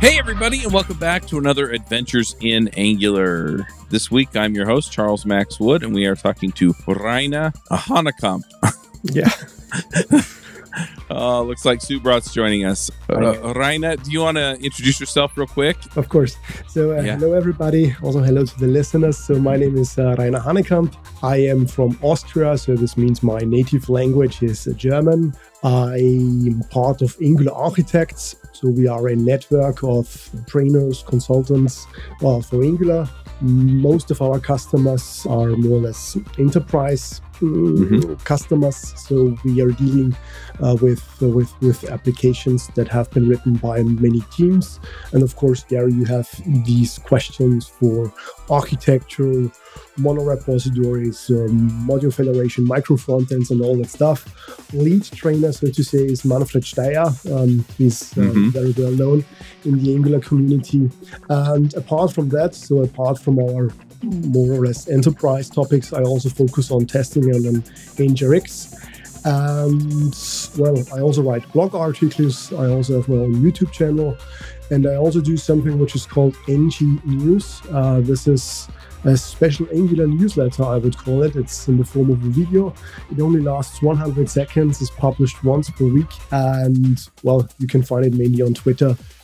Hey, everybody, and welcome back to another Adventures in Angular. This week, I'm your host, Charles Max Wood, and we are talking to Rainer Hahnekamp. Yeah. Uh, looks like Sue Subrat's joining us. Uh, Rainer, do you want to introduce yourself real quick? Of course. So, uh, Yeah. hello, everybody. Also, hello to the listeners. So, my name is uh, Rainer Hahnekamp. I am from Austria. So, this means my native language is uh, German. I'm part of Angular Architects. So, we are a network of trainers, consultants uh, for Angular. Most of our customers are more or less enterprise mm, customers. So, we are dealing uh, with, uh, with, with applications that have been written by many teams. And of course, there you have these questions for architecture, monorepositories, um, module federation, micro frontends, and all that stuff. Lead trainer, so to say, is Manfred Steyer. Um, he's um, Mhm. very well known in the Angular community. And apart from that, so apart from our more or less enterprise topics, I also focus on testing and on NGRX. And well, I also write blog articles. I also have my own YouTube channel, and I also do something which is called NG News. Uh, this is a special Angular newsletter, I would call it. It's in the form of a video. It only lasts 100 seconds. It's published once per week, and well, you can find it mainly on Twitter.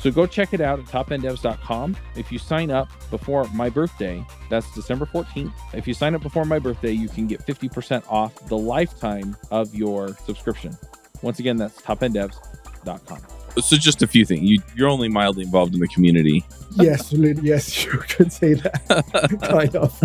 So go check it out at topenddevs.com. If you sign up before my birthday, that's December 14th. If you sign up before my birthday, you can get 50% off the lifetime of your subscription. Once again, that's topenddevs.com. So just a few things. You, you're only mildly involved in the community. Yes, yes, you could say that. kind of.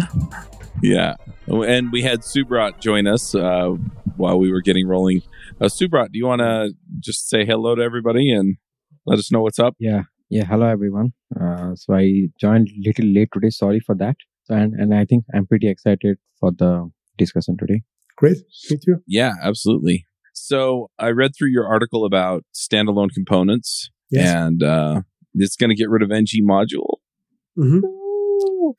Yeah. And we had Subrat join us uh, while we were getting rolling. Uh, Subrat, do you want to just say hello to everybody and let us know what's up? Yeah, yeah. Hello, everyone. Uh, so I joined a little late today. Sorry for that. And and I think I'm pretty excited for the discussion today. Great. Me too. Yeah, absolutely. So I read through your article about standalone components, Yes. and uh, it's going to get rid of ng module. Mm-hmm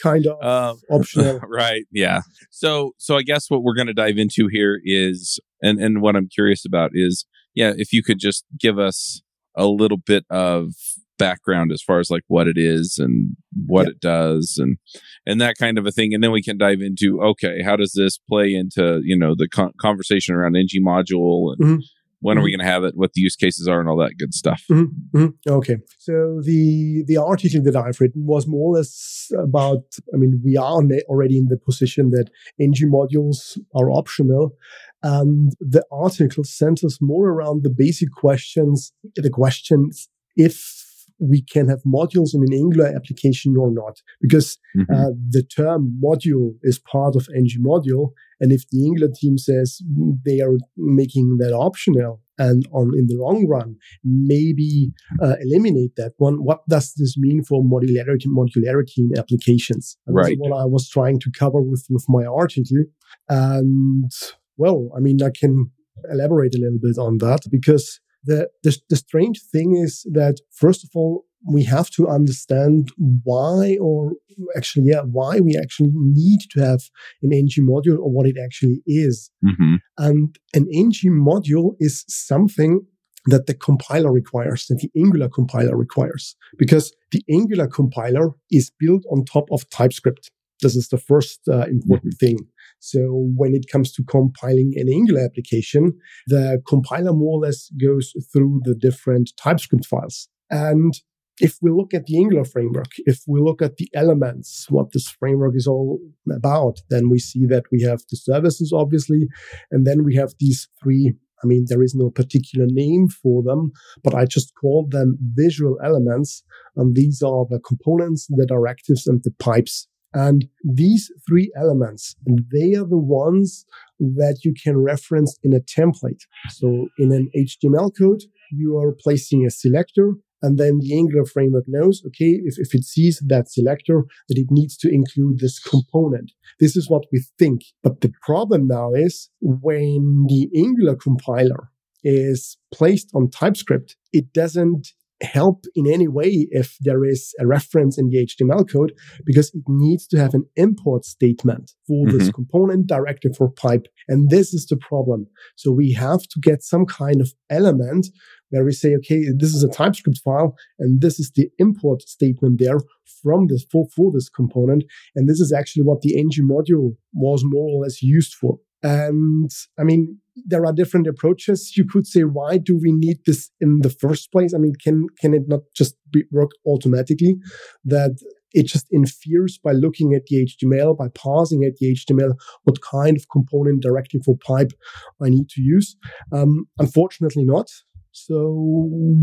Kind of Uh, optional. right. Yeah. So so I guess what we're going to dive into here is, and and what I'm curious about is, yeah, if you could just give us a little bit of background as far as like what it is and what Yeah. it does and and that kind of a thing and then we can dive into okay how does this play into you know the con- conversation around ng module and Mhm. when are we Mhm. going to have it what the use cases are and all that good stuff Mhm, mhm. Okay, so the the article that I've written was more or less about. I mean, we are already in the position that NG modules are optional, and the article centers more around the basic questions. The questions if we can have modules in an Angular application or not, because Mhm. uh, the term module is part of ng module, and if the Angular team says they are making that optional, and on in the long run maybe uh, eliminate that one. What does this mean for modularity, modularity in applications? And Right. what I was trying to cover with, with my article. And well, I mean, I can elaborate a little bit on that because the, the, the strange thing is that first of all, we have to understand why or actually, yeah, why we actually need to have an ng module or what it actually is. Mhm. And an ng module is something that the compiler requires, that the Angular compiler requires, because the Angular compiler is built on top of TypeScript. This is the first uh, important thing. So when it comes to compiling an Angular application, the compiler more or less goes through the different TypeScript files. And if we look at the Angular framework, if we look at the elements, what this framework is all about, then we see that we have the services, obviously, and then we have these three. I mean, there is no particular name for them, but I just call them visual elements. And these are the components, the directives, and the pipes. And these three elements, they are the ones that you can reference in a template. So in an HTML code, you are placing a selector and then the Angular framework knows, okay, if, if it sees that selector, that it needs to include this component. This is what we think. But the problem now is when the Angular compiler is placed on TypeScript, it doesn't help in any way if there is a reference in the HTML code because it needs to have an import statement for mm-hmm. this component directed for pipe. And this is the problem. So we have to get some kind of element where we say, okay, this is a TypeScript file and this is the import statement there from this for, for this component. And this is actually what the ng module was more or less used for. And I mean, there are different approaches. You could say, why do we need this in the first place? I mean, can can it not just be, work automatically? That it just infers by looking at the HTML, by parsing at the HTML, what kind of component directly for pipe I need to use. Um, unfortunately, not. So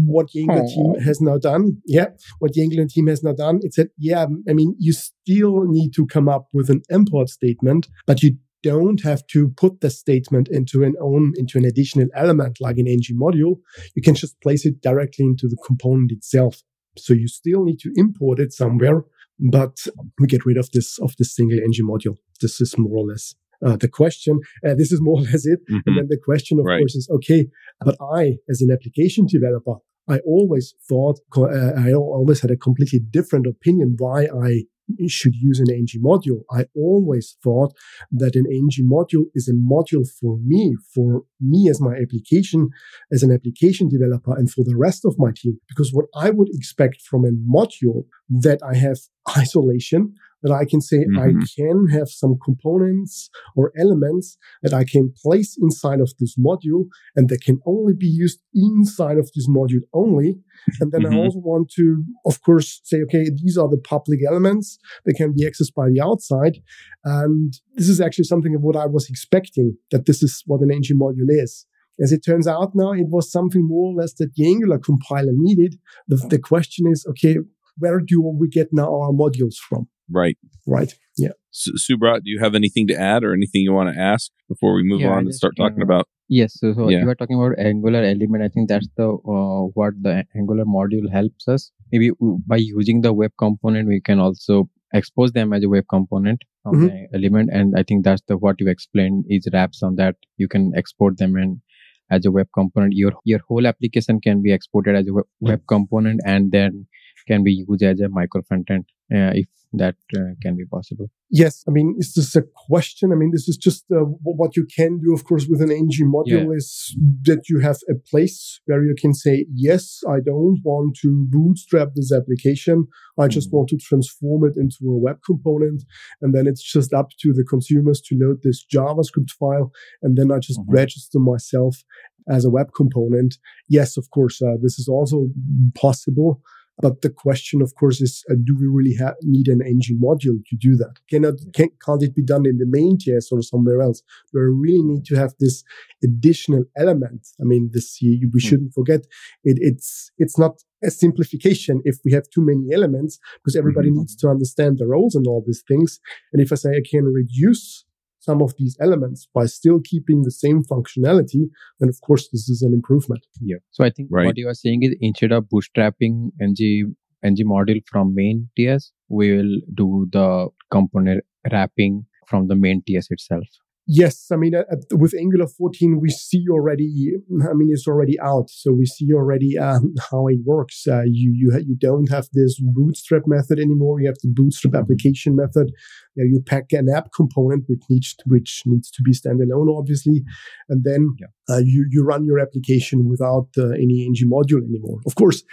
what the Angular team has now done, yeah, what the Angular team has now done, it said, yeah, I mean, you still need to come up with an import statement, but you don't have to put the statement into an own into an additional element like an ng module. You can just place it directly into the component itself. So you still need to import it somewhere, but we get rid of this of this single ng module. This is more or less uh, the question. Uh, this is more or less it. Mm-hmm. And then the question, of right. course, is okay, but I, as an application developer, I always thought, uh, I always had a completely different opinion why I should use an ng module. I always thought that an ng module is a module for me, for me as my application, as an application developer, and for the rest of my team. Because what I would expect from a module that I have isolation, that I can say mm-hmm. I can have some components or elements that I can place inside of this module and that can only be used inside of this module only. And then mm-hmm. I also want to, of course, say, okay, these are the public elements that can be accessed by the outside. And this is actually something of what I was expecting that this is what an ng module is. As it turns out now, it was something more or less that the Angular compiler needed. The, the question is, okay, where do we get now our modules from? Right. Right. Yeah. Subrat, do you have anything to add or anything you want to ask before we move yeah, on and start talking uh, about? Yes. So, so yeah. you are talking about Angular element. I think that's the uh, what the Angular module helps us. Maybe by using the web component, we can also expose them as a web component of mm-hmm. the element. And I think that's the what you explained is wraps on that. You can export them and as a web component. Your your whole application can be exported as a web, web component and then can be used as a micro front end uh, if that uh, can be possible. Yes, I mean, is this a question? I mean, this is just uh, what you can do, of course, with an ng module yeah. is that you have a place where you can say, yes, I don't want to bootstrap this application. I just mm-hmm. want to transform it into a web component. And then it's just up to the consumers to load this JavaScript file. And then I just mm-hmm. register myself as a web component. Yes, of course, uh, this is also possible. But the question, of course, is uh, do we really ha- need an ng module to do that? Cannot, can, can't it be done in the main TS or somewhere else? We really need to have this additional element. I mean, this we hmm. shouldn't forget it, it's it's not a simplification if we have too many elements because everybody mm-hmm. needs to understand the roles and all these things. And if I say I can reduce some of these elements by still keeping the same functionality, then of course this is an improvement. Yeah. So I think right. what you are saying is instead of bootstrapping ng ng module from main TS, we will do the component wrapping from the main TS itself. Yes, I mean, at, with Angular 14, we see already. I mean, it's already out, so we see already um, how it works. Uh, you you ha- you don't have this bootstrap method anymore. You have the bootstrap mm-hmm. application method. You, you pack an app component which needs to, which needs to be standalone, obviously, and then yeah. uh, you you run your application without uh, any ng module anymore. Of course,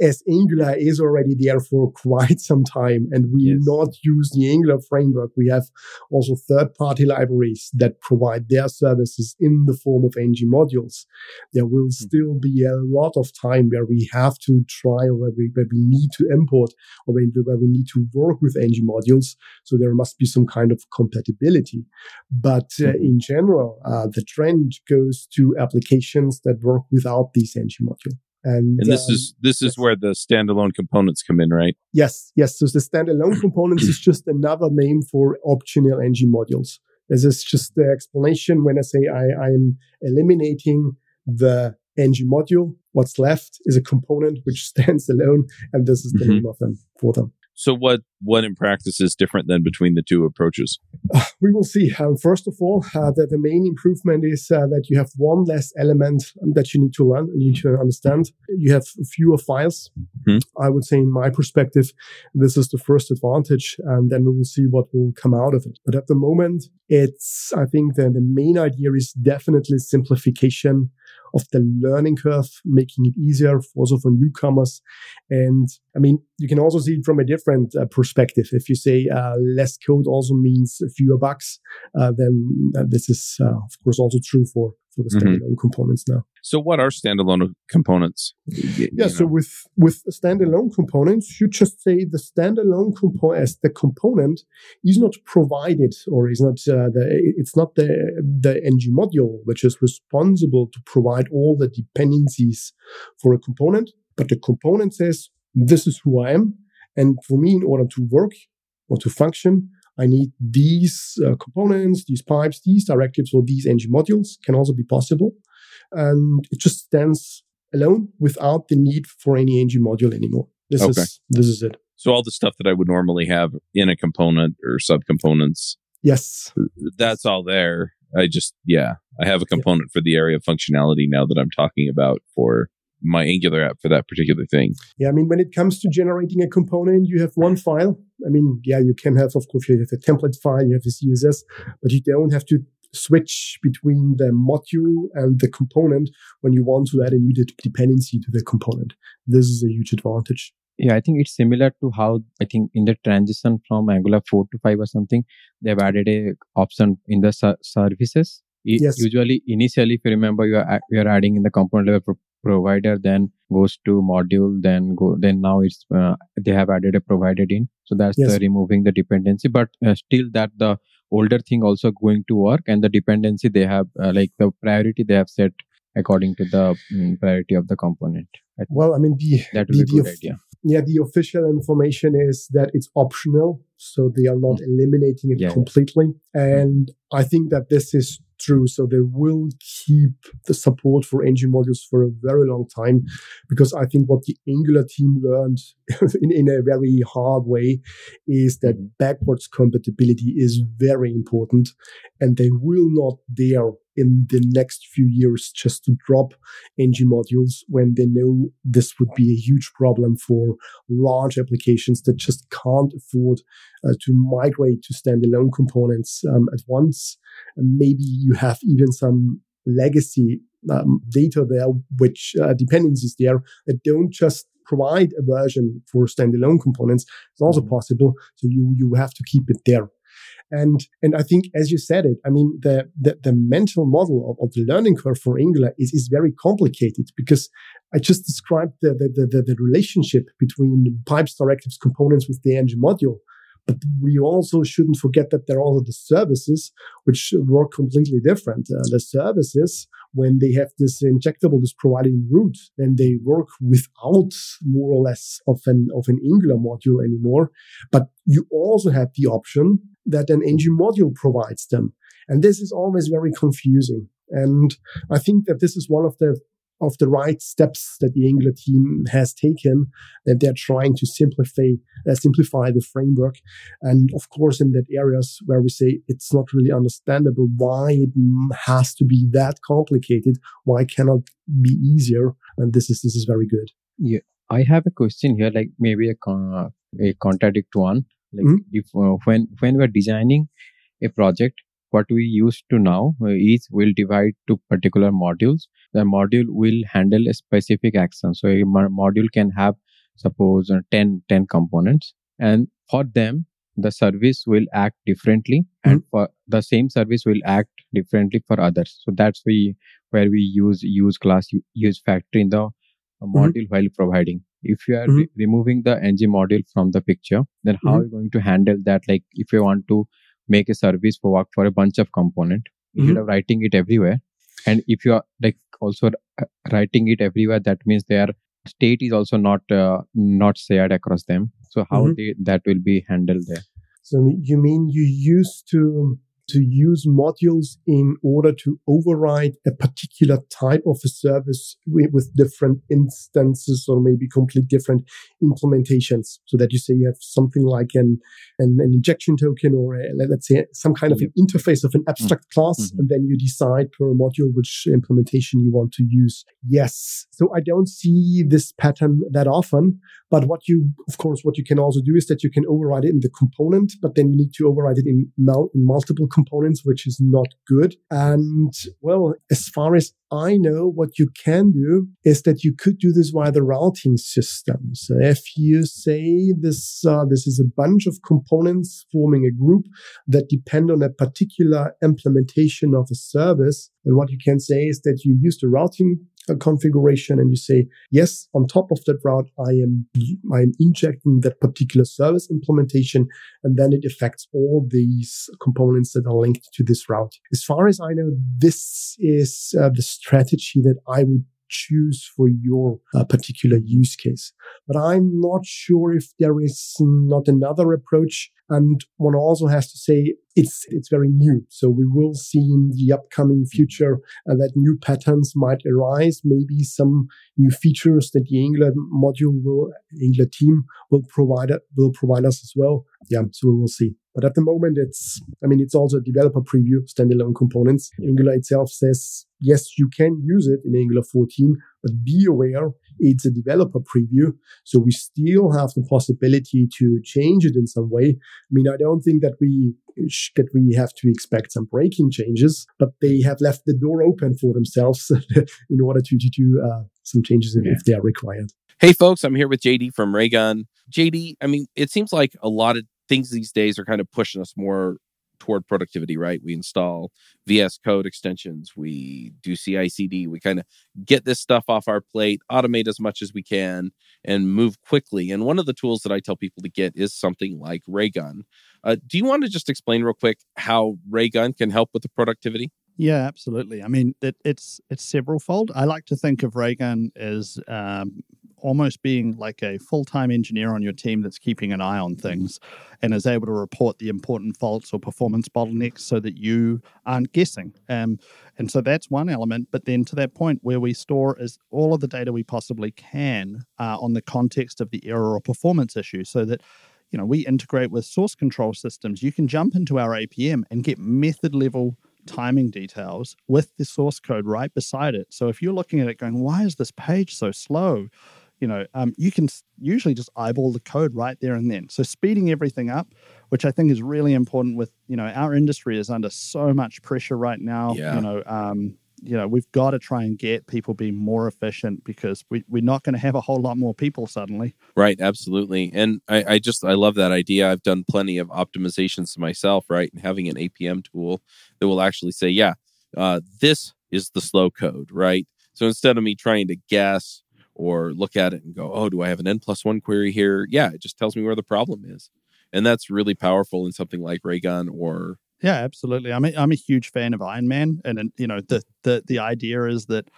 as Angular is already there for quite some time and we yes. not use the Angular framework, we have also third party libraries that provide their services in the form of ng modules. There will mm-hmm. still be a lot of time where we have to try or where we, where we need to import or where we need to work with ng modules. So there must be some kind of compatibility. But uh, mm-hmm. in general, uh, the trend goes to applications that work without these ng module. And, and this um, is this is yes. where the standalone components come in, right? Yes, yes. So the standalone components is just another name for optional ng modules. This is just the explanation when I say I, I'm eliminating the ng module. What's left is a component which stands alone, and this is the mm-hmm. name of them for them. So what what in practice is different than between the two approaches? Uh, we will see. Um, first of all, uh, the, the main improvement is uh, that you have one less element that you need to learn and you need to understand. You have fewer files. Mm-hmm. I would say, in my perspective, this is the first advantage, and then we will see what will come out of it. But at the moment, it's I think that the main idea is definitely simplification of the learning curve, making it easier also for newcomers. And I mean, you can also see it from a different uh, perspective. If you say uh, less code also means fewer bugs, uh, then uh, this is, uh, of course, also true for for the mm-hmm. standalone mm-hmm. components now. So what are standalone components? You yeah, know? so with with standalone components, you just say the standalone component as the component is not provided or is not uh, the it's not the the ng module which is responsible to provide all the dependencies for a component, but the component says this is who I am, and for me, in order to work or to function, I need these uh, components, these pipes, these directives, or these ng modules can also be possible. And it just stands alone without the need for any ng module anymore. This okay. is this is it. So all the stuff that I would normally have in a component or subcomponents. Yes. That's all there. I just yeah, I have a component yeah. for the area of functionality now that I'm talking about for my Angular app for that particular thing. Yeah, I mean, when it comes to generating a component, you have one file. I mean, yeah, you can have, of course, you have a template file, you have a CSS, but you don't have to switch between the module and the component when you want to add a new dependency to the component. This is a huge advantage. Yeah, I think it's similar to how I think in the transition from Angular 4 to 5 or something, they've added a option in the ser- services. Yes. Usually, initially, if you remember, you are, you are adding in the component level provider then goes to module then go then now it's uh, they have added a provided in so that's yes. the removing the dependency but uh, still that the older thing also going to work and the dependency they have uh, like the priority they have set according to the um, priority of the component well i mean the that would the, be a good the, idea yeah the official information is that it's optional so they are not mm. eliminating it yeah, completely yeah. and i think that this is true. So they will keep the support for ng modules for a very long time because I think what the Angular team learned in, in a very hard way is that mm-hmm. backwards compatibility is very important and they will not dare in the next few years just to drop ng modules when they know this would be a huge problem for large applications that just can't afford uh, to migrate to standalone components um, at once. And maybe you have even some legacy um, data there, which uh, dependencies there that don't just provide a version for standalone components. It's also mm-hmm. possible. So you, you have to keep it there. And, and I think, as you said it, I mean, the, the, the mental model of, of, the learning curve for Angular is, is very complicated because I just described the, the, the, the relationship between pipes, directives, components with the ng module. But we also shouldn't forget that there are also the services which work completely different. Uh, the services, when they have this injectable that's providing root, then they work without more or less of an, of an Angular module anymore. But you also have the option that an ng module provides them. And this is always very confusing. And I think that this is one of the of the right steps that the Angular team has taken, that they're trying to simplify uh, simplify the framework. And of course, in that areas where we say it's not really understandable why it has to be that complicated, why cannot be easier, and this is this is very good. Yeah, I have a question here, like maybe a con- a contradict one. Like mm-hmm. if uh, when when we're designing a project, what we used to now uh, is we'll divide to particular modules the module will handle a specific action so a module can have suppose uh, 10, 10 components. And for them, the service will act differently and Mm-hmm. for the same service will act differently for others. So that's we, where we use use class, use factory in the Mm-hmm. module while providing. If you are re- removing the ng module from the picture, then how Mhm. are you going to handle that? Like if you want to make a service for work for a bunch of component, instead Mhm. of writing it everywhere, and if you are like also uh, writing it everywhere, that means their state is also not uh, not shared across them. So how Mhm. they, that will be handled there? So you mean you used to to use modules in order to override a particular type of a service with, different instances or maybe complete different implementations. So that you say you have something like an an, an injection token or a, let- let's say some kind of an interface of an abstract class Mhm. and then you decide per module which implementation you want to use. Yes. So i don't see this pattern that often but what you, of course, what you can also do is that you can override it in the component, but then you need to override it in, mul- in multiple components, which is not good. And well, as far as I know, what you can do is that you could do this via the routing system. So if you say this, uh, this is a bunch of components forming a group that depend on a particular implementation of a service, and what you can say is that you use the routing uh, configuration and you say, yes, on top of that route, I am, I am injecting that particular service implementation. And then it affects all these components that are linked to this route. As far as I know, this is uh, the strategy that I would choose for your uh, particular use case. But I'm not sure if there is not another approach. And one also has to say it's it's very new. So we will see in the upcoming future uh, that new patterns might arise. Maybe some new features that the Angular module will Angular team will provide will provide us as well. Yeah, so we will see. But at the moment, it's I mean it's also a developer preview, standalone components. Angular itself says yes, you can use it in Angular 14, but be aware it's a developer preview. So we still have the possibility to change it in some way. I mean, I don't think that we that we have to expect some breaking changes, but they have left the door open for themselves in order to, to do uh, some changes if, Yeah. if they are required. Hey, folks, I'm here with JD from Raygun. JD, I mean, it seems like a lot of things these days are kind of pushing us more toward productivity, right? We install VS Code extensions, we do CI CD, we kind of get this stuff off our plate, automate as much as we can, and move quickly. And one of the tools that I tell people to get is something like Raygun. Uh, do you want to just explain real quick how Raygun can help with the productivity? Yeah, absolutely. I mean, it, it's it's several fold. I like to think of Raygun as um, almost being like a full time engineer on your team that's keeping an eye on things and is able to report the important faults or performance bottlenecks so that you aren't guessing. Um, and so that's one element. But then to that point where we store is all of the data we possibly can uh, on the context of the error or performance issue, so that you know we integrate with source control systems. You can jump into our APM and get method level timing details with the source code right beside it. So if you're looking at it going, why is this page so slow? You know, um, you can usually just eyeball the code right there and then. So speeding everything up, which I think is really important with, you know, our industry is under so much pressure right now. Yeah. You know, um, you know, we've got to try and get people being more efficient because we, we're not going to have a whole lot more people suddenly. Right, absolutely. And I, I just I love that idea. I've done plenty of optimizations myself, right? And having an APM tool that will actually say, yeah, uh, this is the slow code, right? So instead of me trying to guess or look at it and go, oh, do I have an N plus one query here? Yeah, it just tells me where the problem is. And that's really powerful in something like Raygun or Yeah, absolutely. I'm a, I'm a huge fan of Iron Man, and, and you know the the the idea is that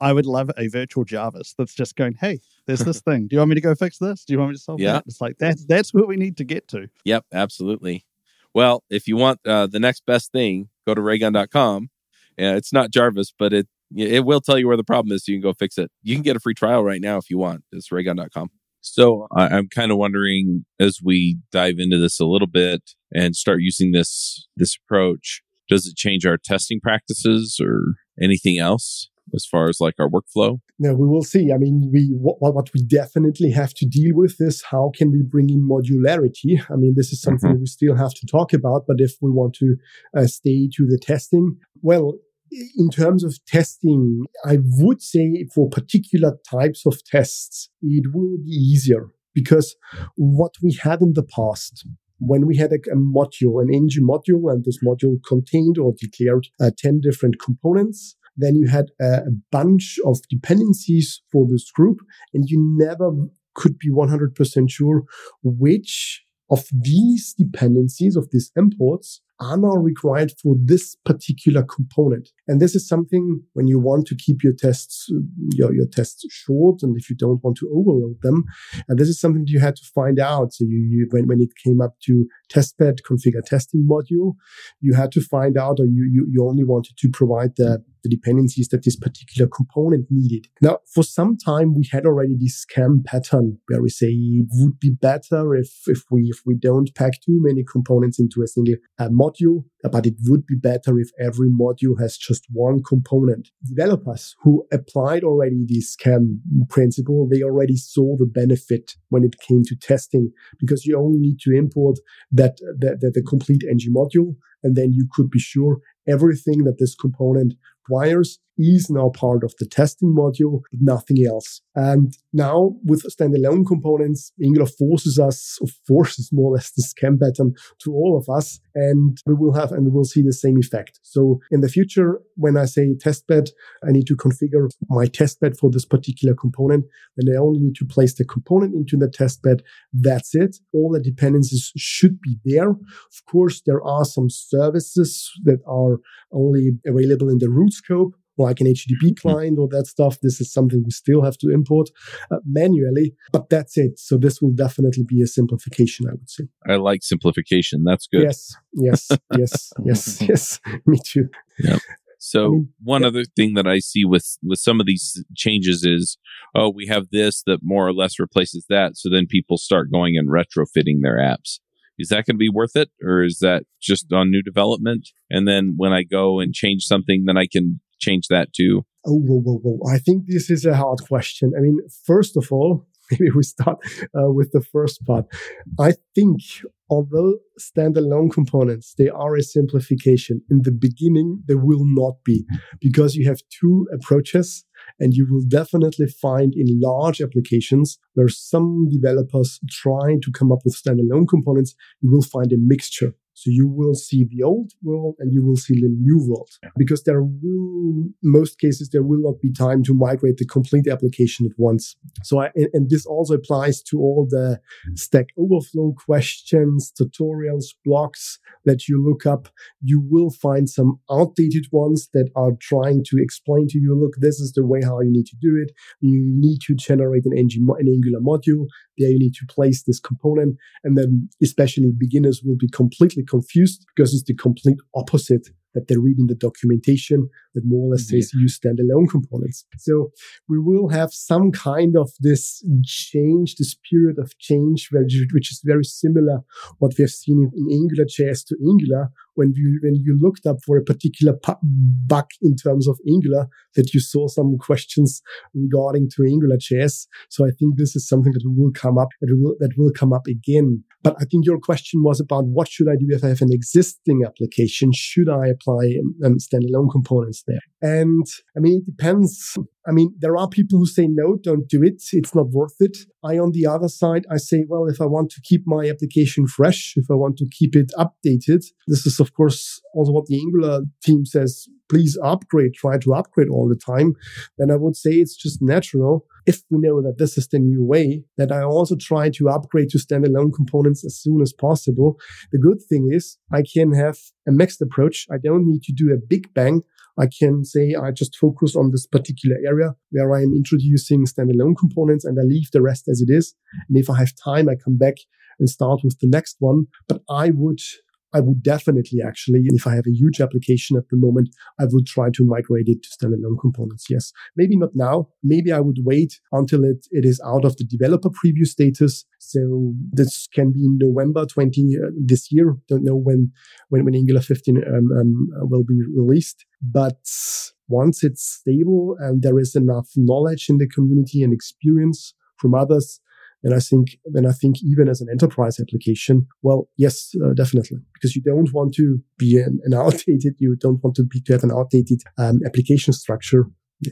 I would love a virtual Jarvis that's just going, "Hey, there's this thing. Do you want me to go fix this? Do you want me to solve Yeah. that?" It's like that's that's where we need to get to. Yep, absolutely. Well, if you want uh, the next best thing, go to raygun.com. Uh, it's not Jarvis, but it it will tell you where the problem is so you can go fix it. You can get a free trial right now if you want. It's raygun.com. So I, I'm kind of wondering as we dive into this a little bit and start using this this approach, does it change our testing practices or anything else as far as like our workflow? No, we will see. I mean, we what, what we definitely have to deal with is how can we bring in modularity. I mean, this is something we still have to talk about. But if we want to uh, stay to the testing, well, in terms of testing, I would say for particular types of tests, it will be easier because what we had in the past, when we had a, a module, an ng module, and this module contained or declared uh, 10 different components, then you had a, a bunch of dependencies for this group, and you never could be 100% sure which of these dependencies, of these imports, are now required for this particular component. And this is something when you want to keep your tests, your, your tests short, and if you don't want to overload them, and this is something you had to find out. So you, you when, when it came up to testbed configure testing module, you had to find out, or you, you, you only wanted to provide the, the dependencies that this particular component needed. Now, for some time, we had already this scam pattern where we say it would be better if, if we, if we don't pack too many components into a single uh, module, but it would be better if every module has just one component. Developers who applied already this scam principle, they already saw the benefit when it came to testing because you only need to import that, that, that the complete ng module and then you could be sure everything that this component requires is now part of the testing module, but nothing else. And now with standalone components, Angular forces us, or forces more or less the scam pattern to all of us. And we will have, and we will see the same effect. So in the future, when I say testbed, I need to configure my testbed for this particular component. Then I only need to place the component into the testbed. That's it. All the dependencies should be there. Of course, there are some services that are only available in the root scope like an HTTP hmm. client or that stuff. This is something we still have to import uh, manually, but that's it. So this will definitely be a simplification, I would say. I like simplification. That's good. Yes, yes, yes, yes, yes. Me too. Yep. So I mean, one yeah. other thing that I see with with some of these changes is, oh, we have this that more or less replaces that. So then people start going and retrofitting their apps. Is that going to be worth it, or is that just on new development? And then when I go and change something, then I can change that too? Oh, whoa, whoa, whoa. I think this is a hard question. I mean, first of all, maybe we start uh, with the first part. I think although standalone components, they are a simplification. In the beginning, they will not be because you have two approaches and you will definitely find in large applications where some developers try to come up with standalone components, you will find a mixture. So you will see the old world and you will see the new world because there will, most cases, there will not be time to migrate the complete application at once. So I, and this also applies to all the Stack Overflow questions, tutorials, blogs that you look up. You will find some outdated ones that are trying to explain to you, look, this is the way how you need to do it. You need to generate an, an Angular module. There you need to place this component. And then especially beginners will be completely confused because it's the complete opposite that they read in the documentation that more or less says yeah. use standalone components. So we will have some kind of this change, this period of change, which is very similar what we have seen in AngularJS to Angular, when you when you looked up for a particular bug in terms of Angular, that you saw some questions regarding to AngularJS. So I think this is something that will come up that will that will come up again. But I think your question was about what should I do if I have an existing application? Should I apply um, standalone components there? And I mean, it depends. I mean, there are people who say, no, don't do it. It's not worth it. I, on the other side, I say, well, if I want to keep my application fresh, if I want to keep it updated, this is, of course, also what the Angular team says. Please upgrade, try to upgrade all the time. Then I would say it's just natural if we know that this is the new way, that I also try to upgrade to standalone components as soon as possible. The good thing is I can have a mixed approach. I don't need to do a big bang. I can say I just focus on this particular area where I am introducing standalone components and I leave the rest as it is. And if I have time, I come back and start with the next one. But I would I would definitely actually, if I have a huge application at the moment, I would try to migrate it to standalone components. Yes. Maybe not now. Maybe I would wait until it, it is out of the developer preview status. So this can be in November 20 uh, this year. Don't know when, when, when Angular 15 um, um, will be released. But once it's stable and there is enough knowledge in the community and experience from others, And I think, then I think even as an enterprise application, well, yes, uh, definitely, because you don't want to be an, an outdated, you don't want to be to have an outdated um, application structure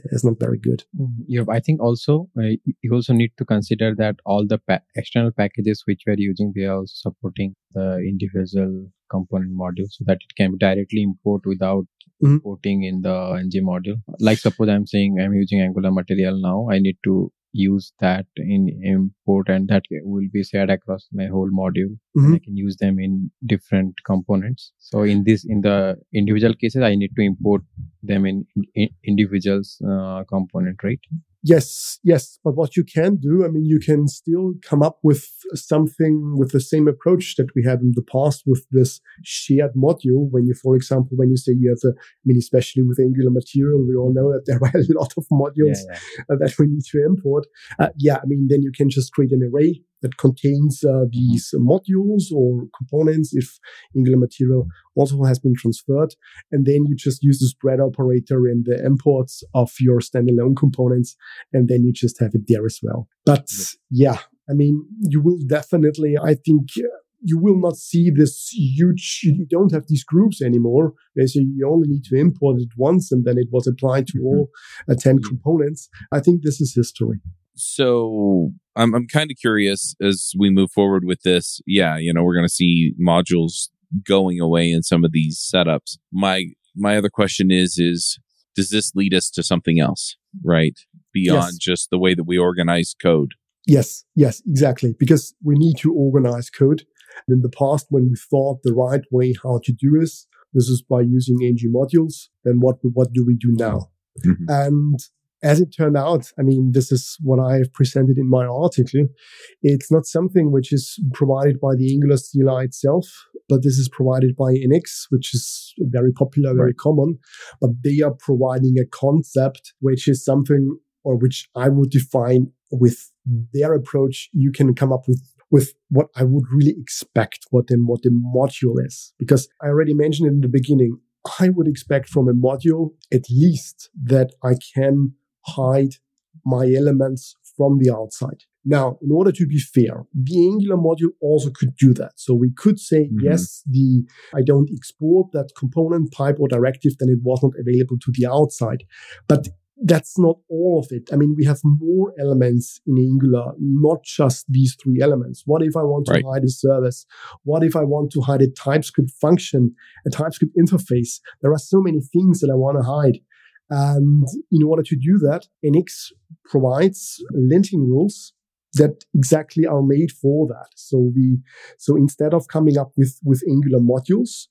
is not very good. Mm-hmm. Yeah, I think also uh, you also need to consider that all the pa- external packages which we are using, they are supporting the individual component module so that it can be directly import without mm-hmm. importing in the ng module. Like suppose I'm saying I'm using Angular material now, I need to use that in import and that will be shared across my whole module. Mm-hmm. and i can use them in different components. So in this in the individual cases i need to import them in, in individuals uh, component right Yes, yes. But what you can do, I mean, you can still come up with something with the same approach that we had in the past with this shared module. When you, for example, when you say you have a, I mean, especially with Angular material, we all know that there are a lot of modules yeah, yeah. that we need to import. Uh, yeah, I mean, then you can just create an array that contains uh, these modules or components if Angular material also has been transferred. And then you just use the spread operator in the imports of your standalone components. And then you just have it there as well. But yeah, I mean, you will definitely, I think, you will not see this huge, you don't have these groups anymore. So you only need to import it once and then it was applied to mm-hmm. all uh, 10 mm-hmm. components. I think this is history so I'm I'm kind of curious as we move forward with this. Yeah, you know, we're going to see modules going away in some of these setups. My my other question is is does this lead us to something else, right? Beyond yes. just the way that we organize code. Yes, yes, exactly. Because we need to organize code. In the past, when we thought the right way how to do this, this is by using ng modules. Then what what do we do now? Mm-hmm. And as it turned out, I mean, this is what I've presented in my article. It's not something which is provided by the Angular CLI itself, but this is provided by NX, which is very popular, very right. common. But they are providing a concept which is something or which I would define with their approach. You can come up with with what I would really expect what the, what the module is. Because I already mentioned in the beginning, I would expect from a module at least that I can hide my elements from the outside. Now, in order to be fair, the Angular module also could do that. So we could say, mm-hmm. yes, the I don't export that component pipe or directive, then it was not available to the outside. But that's not all of it. I mean, we have more elements in Angular, not just these three elements. What if I want to right. hide a service? What if I want to hide a TypeScript function, a TypeScript interface? There are so many things that I want to hide. And in order to do that, NX provides linting rules that exactly are made for that. So we, so instead of coming up with, with Angular modules,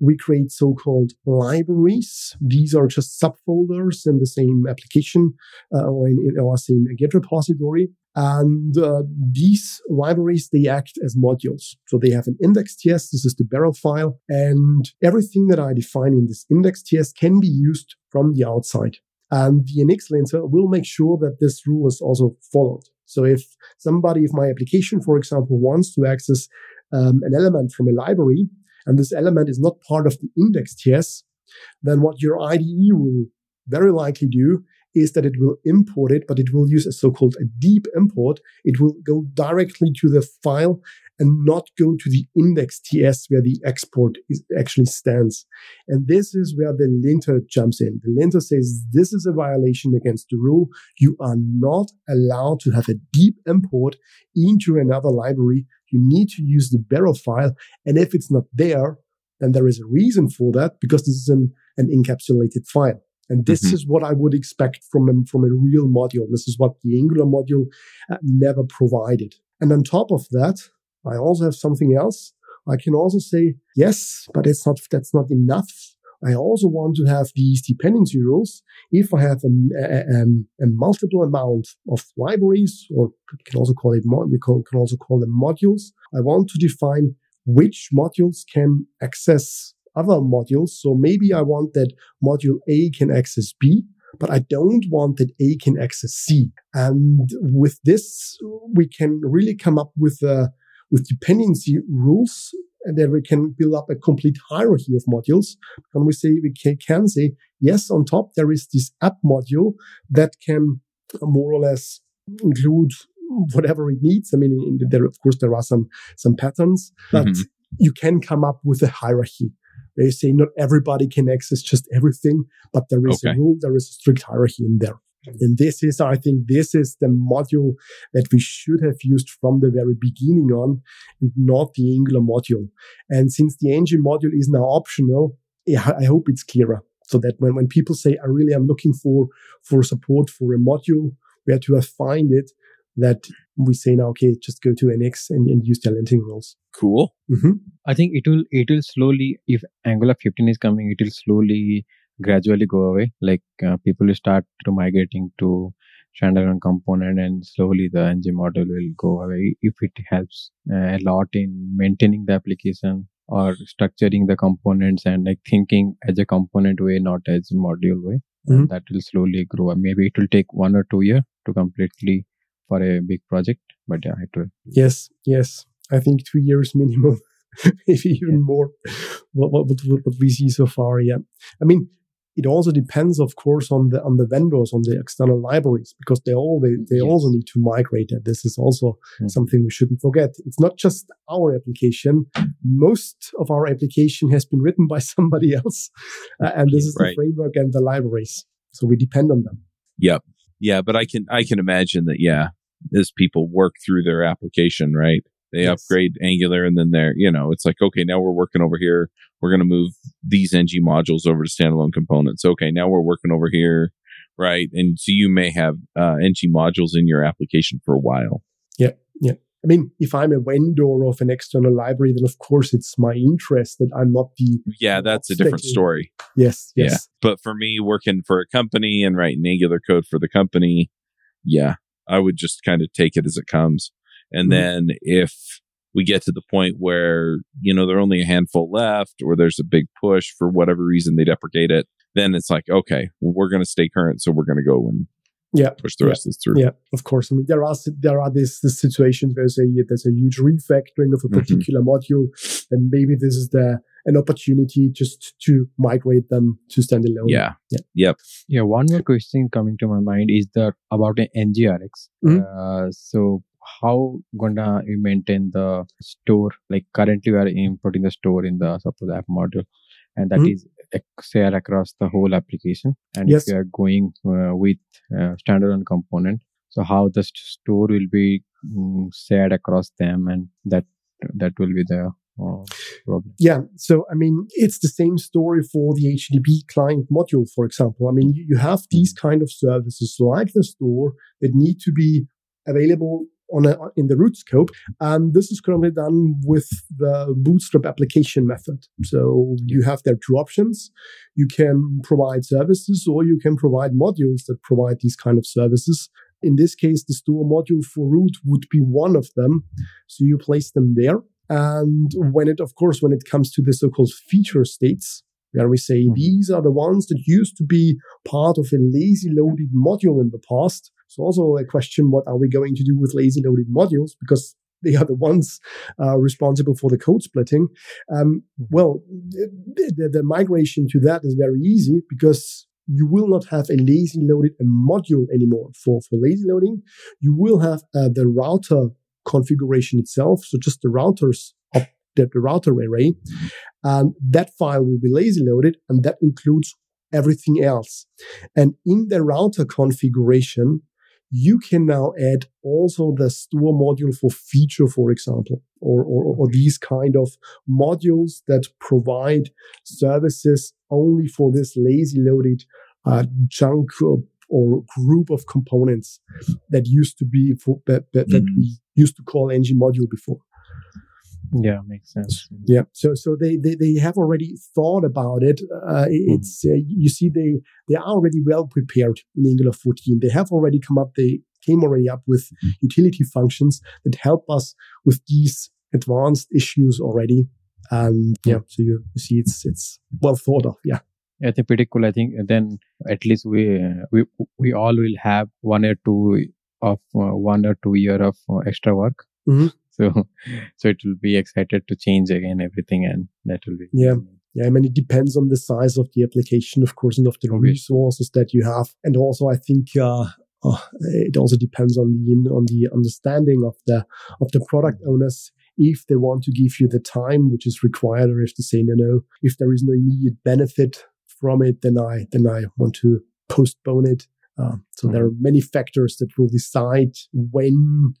we create so-called libraries. These are just subfolders in the same application uh, or in, in, our same Git repository. And uh, these libraries, they act as modules. So they have an index.ts. This is the barrel file. And everything that I define in this index.ts can be used from the outside. And the NX linter will make sure that this rule is also followed. So if somebody, if my application, for example, wants to access um, an element from a library, and this element is not part of the index.ts, then what your IDE will very likely do is that it will import it, but it will use a so-called a deep import. It will go directly to the file and not go to the index.ts where the export is actually stands. And this is where the linter jumps in. The linter says this is a violation against the rule. You are not allowed to have a deep import into another library. You need to use the barrel file. And if it's not there, then there is a reason for that because this is an, an encapsulated file. And this mm-hmm. is what I would expect from a, from a real module. This is what the Angular module uh, never provided. And on top of that, I also have something else. I can also say, yes, but it's not, that's not enough. I also want to have these dependency rules. If I have a, a, a multiple amount of libraries, or we can also call it, we can also call them modules. I want to define which modules can access other modules. So maybe I want that module A can access B, but I don't want that A can access C. And with this, we can really come up with a, with dependency rules and then we can build up a complete hierarchy of modules. And we say, we can, can say, yes, on top, there is this app module that can more or less include whatever it needs. I mean, in, in there, of course, there are some, some patterns, but Mhm. you can come up with a hierarchy. They say not everybody can access just everything, but there is a rule, there is a strict hierarchy in there. And this is, I think, this is the module that we should have used from the very beginning on and not the Angular module. And since the ng module is now optional, I hope it's clearer so that when, when people say, I really am looking for, for support for a module, where to find it, that we say now, okay, just go to NX and, and use the linting rules. Cool. hmm I think it will it will slowly if Angular 15 is coming, it will slowly gradually go away. Like uh, people will start to migrating to standalone component, and slowly the ng module will go away. If it helps uh, a lot in maintaining the application or structuring the components and like thinking as a component way, not as a module way, Mhm. that will slowly grow. Maybe it will take one or two year to completely for a big project, but yeah, it will. Yes, yes. I think two years minimum, maybe even more. What, what, what, what we see so far, yeah. I mean, it also depends, of course, on the on the vendors, on the external libraries, because they all they, they Yes. also need to migrate it. This is also Hmm. something we shouldn't forget. It's not just our application. Most of our application has been written by somebody else, uh, and this is Right. the framework and the libraries. So we depend on them. Yep. Yeah, but I can I can imagine that yeah, as people work through their application, right? They Yes. upgrade Angular and then they're, you know, it's like, okay, now we're working over here. We're going to move these ng modules over to standalone components. Okay, now we're working over here, right? And so you may have uh, ng modules in your application for a while. Yeah. Yeah. I mean, if I'm a vendor of an external library, then of course it's my interest that I'm not the Yeah, that's a different story. yes, Yeah. yes, But for me, working for a company and writing Angular code for the company, yeah, I would just kind of take it as it comes. And Mhm. then if we get to the point where, you know, there are only a handful left or there's a big push for whatever reason they deprecate it, then it's like, okay, we're going to stay current. So we're going to go and Yeah. push the Yeah. rest of this through. Yeah, of course. I mean, there are there are these, these situations where say there's a huge refactoring of a Mhm. particular module, and maybe this is the an opportunity just to migrate them to standalone. Yeah. Yeah. Yep. Yeah, one more question coming to my mind is that about an NGRX. Mhm. Uh, so how gonna you maintain the store? Like currently we are importing the store in the suppose app module, and that Mhm. is ac- share across the whole application. And Yes. if you are going uh, with uh, standalone component, so how the st- store will be mm, shared across them, and that that will be the uh. Yeah. So, I mean, it's the same story for the HTTP client module, for example. I mean, you, you have these kind of services like the store that need to be available on a, in the root scope. And this is currently done with the bootstrap application method. So you have there two options. You can provide services or you can provide modules that provide these kind of services. In this case, the store module for root would be one of them. So you place them there. And when it, of course, when it comes to the so-called feature states, where we say Mhm. these are the ones that used to be part of a lazy loaded module in the past. So also a question, what are we going to do with lazy loaded modules? Because they are the ones uh, responsible for the code splitting. Um, well, the, the, the migration to that is very easy because you will not have a lazy loaded module anymore for, for lazy loading. You will have uh, the router configuration itself. So just the routers of the, the router array. And that file will be lazy loaded and that includes everything else. And in the router configuration, you can now add also the store module for feature, for example, or, or, or these kind of modules that provide services only for this lazy loaded uh, chunk or, or group of components that used to be for, that, that, that Mhm. we used to call ng module before. Yeah, makes sense. Yeah. So so they they, they have already thought about it. Uh, it's uh, you see they they are already well prepared in Angular 14. They have already come up. They came already up with utility functions that help us with these advanced issues already. And yeah, so you, you see it's it's well thought of. Yeah. I think pretty cool. I think then at least we uh, we we all will have one or two of uh, one or two year of uh, extra work. Mhm. So so it will be excited to change again everything, and that will be Yeah. Yeah, I mean, it depends on the size of the application, of course, and of the Obviously. resources that you have. And also, I think uh, uh, it also depends on the on the understanding of the of the product owners if they want to give you the time which is required or if they say no no if there is no immediate benefit from it then i then i want to postpone it uh, so there are many factors that will decide when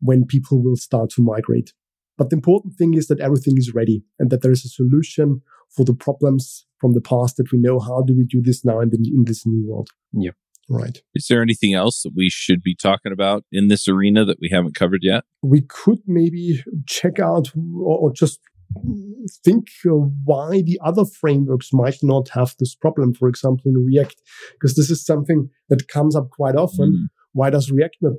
when people will start to migrate but the important thing is that everything is ready and that there is a solution for the problems from the past that we know how do we do this now in, the, in this new world. Yep. Right. Is there anything else that we should be talking about in this arena that we haven't covered yet? We could maybe check out or, or just think why the other frameworks might not have this problem. For example, in React, because this is something that comes up quite often. Mm. Why does React not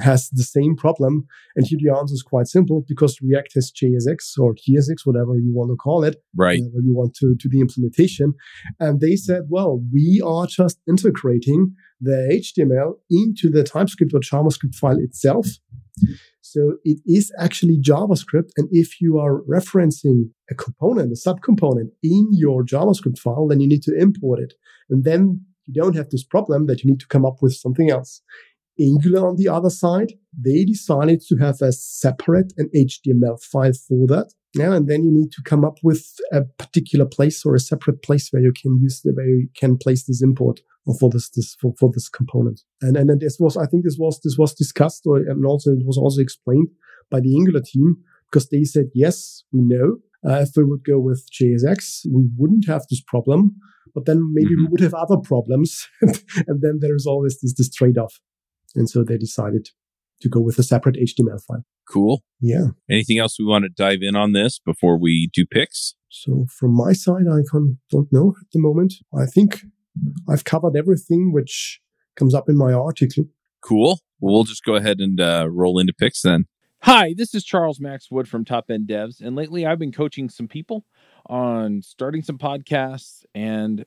has the same problem. And here the answer is quite simple because React has JSX or TSX, whatever you want to call it, right? Uh, you want to do the implementation. And they said, well, we are just integrating the HTML into the TypeScript or JavaScript file itself. So it is actually JavaScript. And if you are referencing a component, a subcomponent in your JavaScript file, then you need to import it. And then you don't have this problem that you need to come up with something else. Angular on the other side, they decided to have a separate an HTML file for that. Yeah, and then you need to come up with a particular place or a separate place where you can use the where you can place this import for this this for, for this component. And and then this was I think this was this was discussed or and also it was also explained by the Angular team because they said yes we know uh, if we would go with JSX we wouldn't have this problem but then maybe mm-hmm. we would have other problems and then there's always this this trade off and so they decided to go with a separate HTML file. Cool. Yeah. Anything else we want to dive in on this before we do picks? So from my side, I can, don't know at the moment. I think I've covered everything which comes up in my article. Cool. Well, we'll just go ahead and uh, roll into picks then. Hi, this is Charles Max Wood from Top End Devs, and lately I've been coaching some people on starting some podcasts and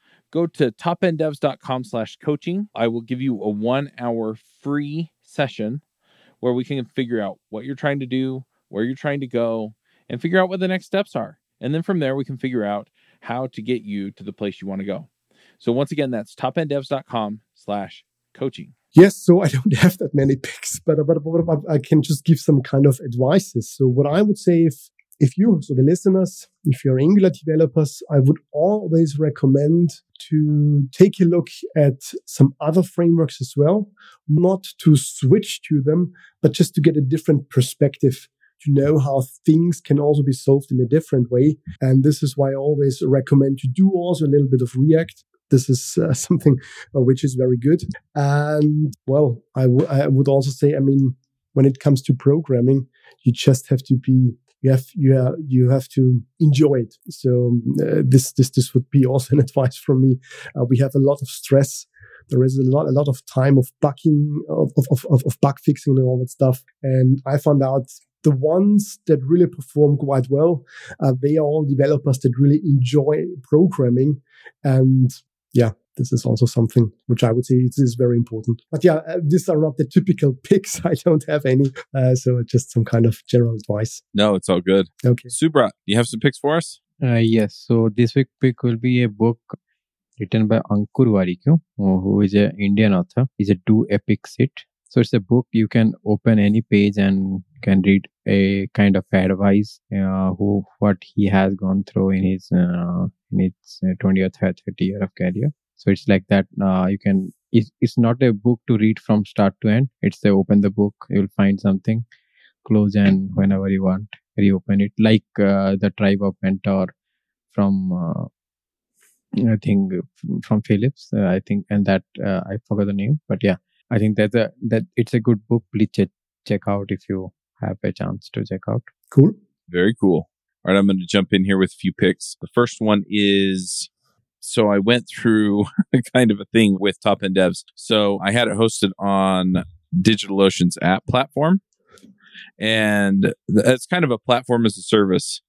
go to topenddevs.com slash coaching. I will give you a one hour free session where we can figure out what you're trying to do, where you're trying to go, and figure out what the next steps are. And then from there, we can figure out how to get you to the place you want to go. So once again, that's topenddevs.com slash coaching. Yes, so I don't have that many picks, but, but, but I can just give some kind of advices. So what I would say if if you, so the listeners, if you're Angular developers, I would always recommend to take a look at some other frameworks as well, not to switch to them, but just to get a different perspective to know how things can also be solved in a different way. And this is why I always recommend to do also a little bit of React. This is uh, something uh, which is very good. And well, I, w- I would also say, I mean, when it comes to programming, you just have to be you have you have you have to enjoy it. So uh, this this this would be also an advice from me. Uh, we have a lot of stress. There is a lot a lot of time of bucking of of, of, of bug fixing and all that stuff. And I found out the ones that really perform quite well, uh, they are all developers that really enjoy programming. And yeah, this is also something which I would say is, is very important. But yeah, uh, these are not the typical picks. I don't have any. Uh, so just some kind of general advice. No, it's all good. Okay. Subrat, you have some picks for us? Uh, yes. So this week pick will be a book written by Ankur Warikoo, who is an Indian author. He's a Do Epic Shit. So it's a book you can open any page and can read a kind of advice uh, who what he has gone through in his uh, in his 20 or 30 year of career so it's like that uh, you can it's, it's not a book to read from start to end. It's a open the book you'll find something close and whenever you want reopen it. Like uh, the tribe of mentor from uh, i think from phillips uh, i think and that uh, i forgot the name but yeah. I think that's a that it's a good book. Please check, check out if you have a chance to check out. Cool. Very cool. All right i'm going to jump in here with a few picks. The first one is so I went through a kind of a thing with Top End Devs. So I had it hosted on DigitalOcean's app platform. and that's kind of a platform as a service.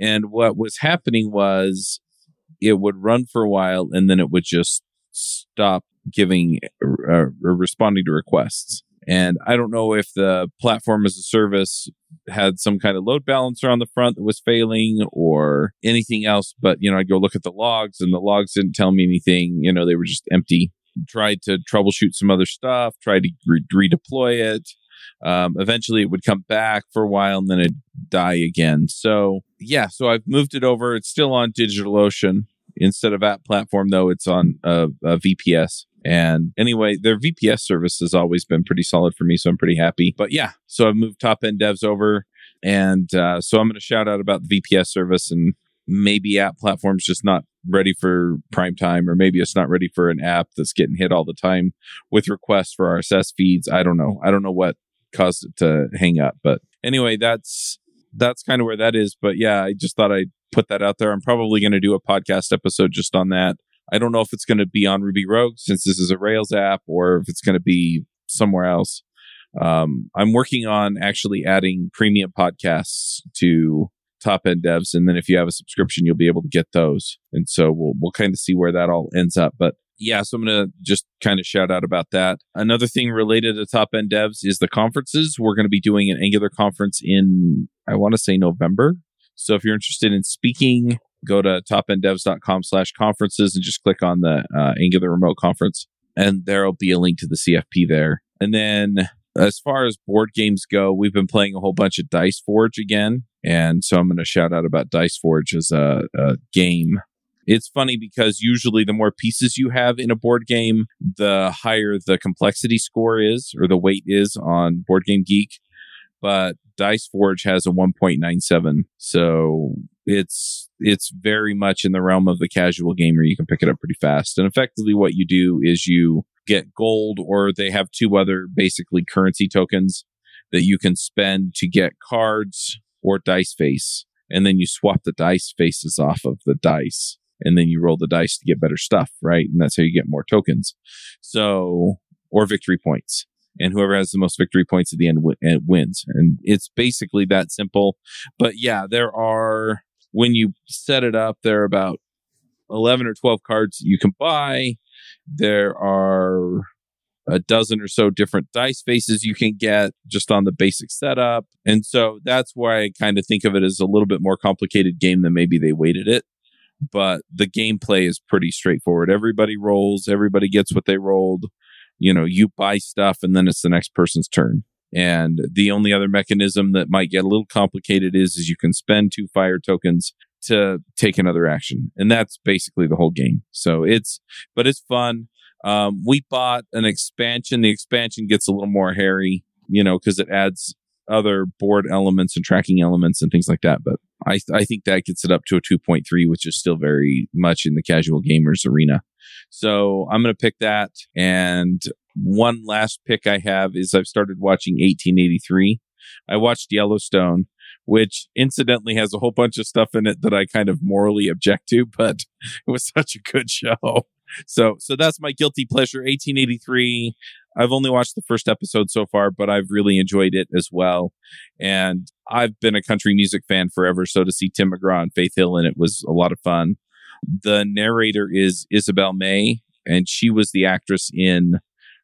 And what was happening was it would run for a while and then it would just stop giving uh, responding to requests. And I don't know if the platform as a service had some kind of load balancer on the front that was failing or anything else. But, you know, I'd go look at the logs and the logs didn't tell me anything. You know, they were just empty. Tried to troubleshoot some other stuff, tried to re- redeploy it. Um, eventually it would come back for a while and then it'd die again. So yeah, so I've moved it over. It's still on DigitalOcean instead of app platform though. It's on a, a VPS. And anyway, their VPS service has always been pretty solid for me, so I'm pretty happy. But yeah, so I've moved top end devs over, and uh, so I'm going to shout out about the VPS service and maybe app platform's just not ready for prime time, or maybe it's not ready for an app that's getting hit all the time with requests for RSS feeds. I don't know. I don't know what caused it to hang up, but anyway, that's that's kind of where that is. But yeah, I just thought I'd put that out there. I'm probably going to do a podcast episode just on that I don't know if it's going to be on Ruby Rogues since this is a Rails app or if it's going to be somewhere else. Um, I'm working on actually adding premium podcasts to top end devs. And then if you have a subscription, you'll be able to get those. And so we'll, we'll kind of see where that all ends up. But yeah, so I'm going to just kind of shout out about that. Another thing related to top end devs is the conferences. We're going to be doing an Angular conference in, I want to say November. So if you're interested in speaking, go to topenddevs.com slash conferences and just click on the uh, Angular remote conference and there'll be a link to the CFP there. And then as far as board games go, we've been playing a whole bunch of Dice Forge again. And so I'm going to shout out about Dice Forge as a, a game. It's funny because usually the more pieces you have in a board game, the higher the complexity score is or the weight is on Board Game Geek. But Dice Forge has a 1.97. So it's it's very much in the realm of the casual gamer. You can pick it up pretty fast. And effectively what you do is you get gold or they have two other basically currency tokens that you can spend to get cards or dice face. And then you swap the dice faces off of the dice and then you roll the dice to get better stuff, right? And that's how you get more tokens. So, or victory points and whoever has the most victory points at the end w- wins. And it's basically that simple. But yeah, there are, when you set it up, there are about 11 or 12 cards you can buy. There are a dozen or so different dice faces you can get just on the basic setup. And so that's why I kind of think of it as a little bit more complicated game than maybe they weighted it. But the gameplay is pretty straightforward. Everybody rolls, everybody gets what they rolled you know, you buy stuff and then it's the next person's turn. And the only other mechanism that might get a little complicated is, is you can spend two fire tokens to take another action. And that's basically the whole game. So it's, but it's fun. Um, we bought an expansion. The expansion gets a little more hairy, you know, cause it adds other board elements and tracking elements and things like that. But I, I think that gets it up to a 2.3, which is still very much in the casual gamers arena. So I'm going to pick that. And one last pick I have is I've started watching 1883. I watched Yellowstone, which incidentally has a whole bunch of stuff in it that I kind of morally object to, but it was such a good show. So, so that's my guilty pleasure. 1883. I've only watched the first episode so far, but I've really enjoyed it as well. And I've been a country music fan forever. So to see Tim McGraw and Faith Hill in it was a lot of fun. The narrator is Isabel May, and she was the actress in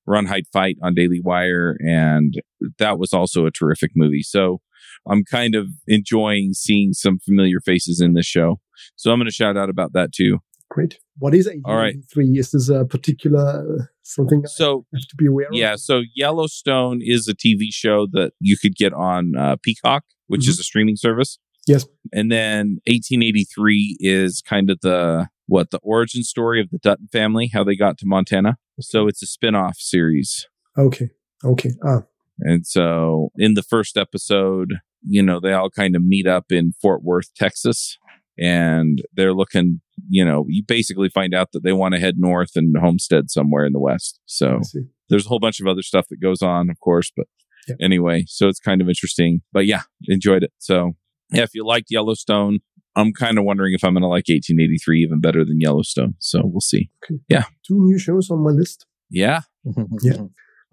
Run, Hide, Fight on Daily Wire. And that was also a terrific movie. So I'm kind of enjoying seeing some familiar faces in this show. So I'm going to shout out about that too. Great. What is 1883? All right. Is this a particular uh, something so, I have to be aware of? Yeah. So Yellowstone is a TV show that you could get on uh, Peacock, which mm-hmm. is a streaming service. Yes. And then 1883 is kind of the what the origin story of the Dutton family, how they got to Montana. So it's a spin-off series. Okay. Okay. Ah. And so in the first episode, you know, they all kind of meet up in Fort Worth, Texas, and they're looking, you know, you basically find out that they want to head north and homestead somewhere in the west. So there's a whole bunch of other stuff that goes on, of course, but yeah. anyway, so it's kind of interesting. But yeah, enjoyed it. So yeah, if you liked Yellowstone, I'm kind of wondering if I'm going to like 1883 even better than Yellowstone. So we'll see. Okay. Yeah. Two new shows on my list. Yeah. yeah.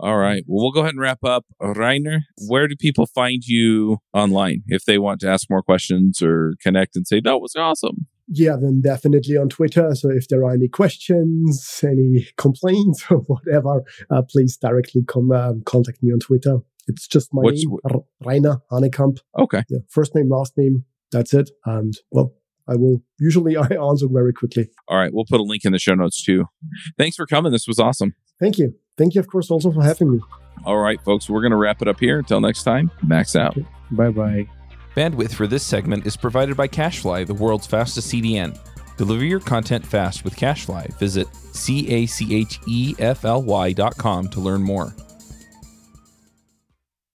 All right. Well, we'll go ahead and wrap up. Rainer, where do people find you online if they want to ask more questions or connect and say, that was awesome? Yeah, then definitely on Twitter. So if there are any questions, any complaints or whatever, uh, please directly come um, contact me on Twitter. It's just my What's- name, R- Rainer Hahnekamp. Okay. Yeah, first name, last name. That's it. And well, I will usually I answer very quickly. All right. We'll put a link in the show notes too. Thanks for coming. This was awesome. Thank you. Thank you, of course, also for having me. All right, folks. We're going to wrap it up here. Until next time, max out. Bye bye. Bandwidth for this segment is provided by CacheFly, the world's fastest CDN. Deliver your content fast with CacheFly. Visit C A C H E F L Y dot com to learn more.